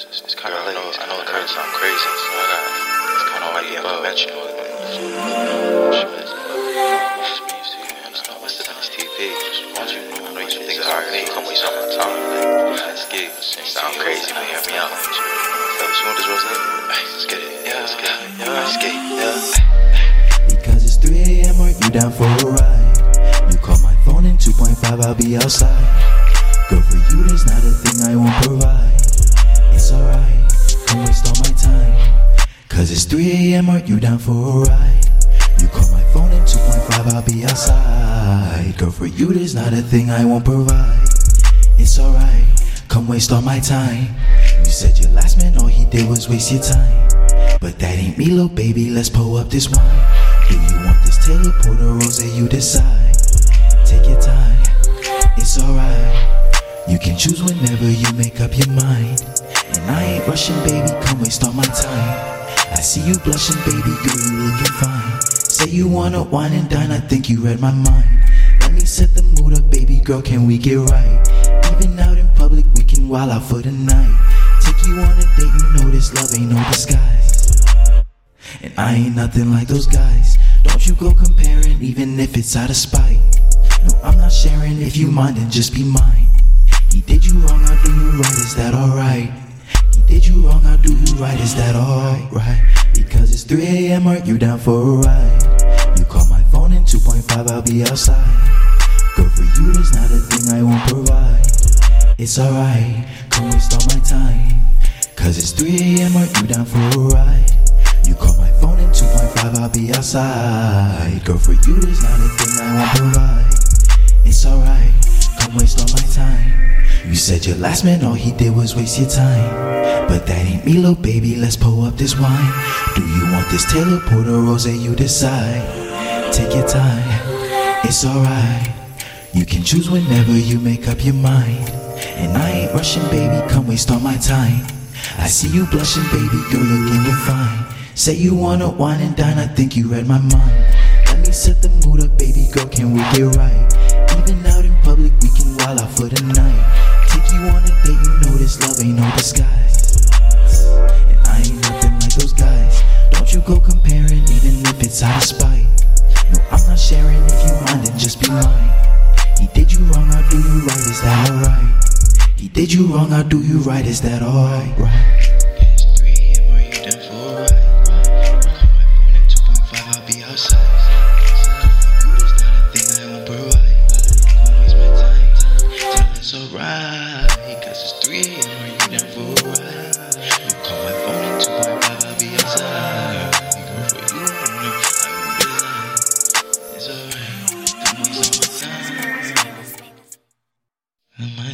It's, it's, it's kind of I know, I know it kind of sound crazy. So I got, it's kind of like unconventional. Come waste all my time. Let's get it. Sound crazy, but hear me out. So, you want this rose? Let's get it. Yeah, let's get it. Yeah, let's get it. Yeah. Because it's 3 a.m. Are you down for a ride? You call my phone in 2.5, I'll be outside. Girl, for you, there's not a thing I won't provide. Cause it's 3 a.m. Are you down for a ride? You call my phone in 2.5, I'll be outside. Girl, for you, there's not a thing I won't provide. It's alright, come waste all my time. You said your last man, all he did was waste your time. But that ain't me, little baby, let's pull up this wine. Do you want this Taylor Porter Rose? You decide. Take your time, it's alright. You can choose whenever you make up your mind. And I ain't rushing, baby, come waste all my time. I see you blushing, baby, girl, you looking fine. Say you wanna wine and dine, I think you read my mind. Let me set the mood up, baby girl, can we get right? Even out in public, we can wild out for the night. Take you on a date, you know this love ain't no disguise. And I ain't nothing like those guys. Don't you go comparing, even if it's out of spite. No, I'm not sharing. If you mind, then just be mine. He did you wrong, I'll do you right. Is that alright? Do you right. Is that alright? Because it's 3 a.m. Are you down for a ride? You call my phone in 2.5, I'll be outside. Girl, for you, there's not a thing I won't provide. It's alright, come waste all my time. Cause it's 3 a.m. Are you down for a ride? You call my phone in 2.5, I'll be outside. Girl, for you, there's not a thing I won't provide. It's alright, come waste all my time. You said your last man, all he did was waste your time. But that ain't me, little baby, let's pull up this wine. Do you want this Taylor Porter Rose? You decide. Take your time, it's alright. You can choose whenever you make up your mind. And I ain't rushing, baby, come waste all my time. I see you blushing, baby, girl, looking fine. Say you wanna wine and dine, I think you read my mind. Let me set the mood up, baby girl, can we get right? Even out in public, we can wild out for the night. Take you on a date, you know this love ain't no disguise. You go comparing, even if it's out of spite. No, I'm not sharing if you mind, then just be mine. He did you wrong, I'll do you right, is that alright? He did you wrong, I'll do you right, is that alright? Right.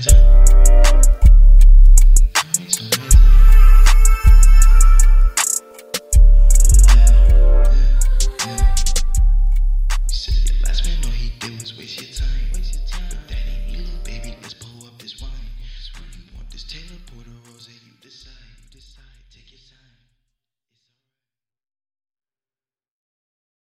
Friday.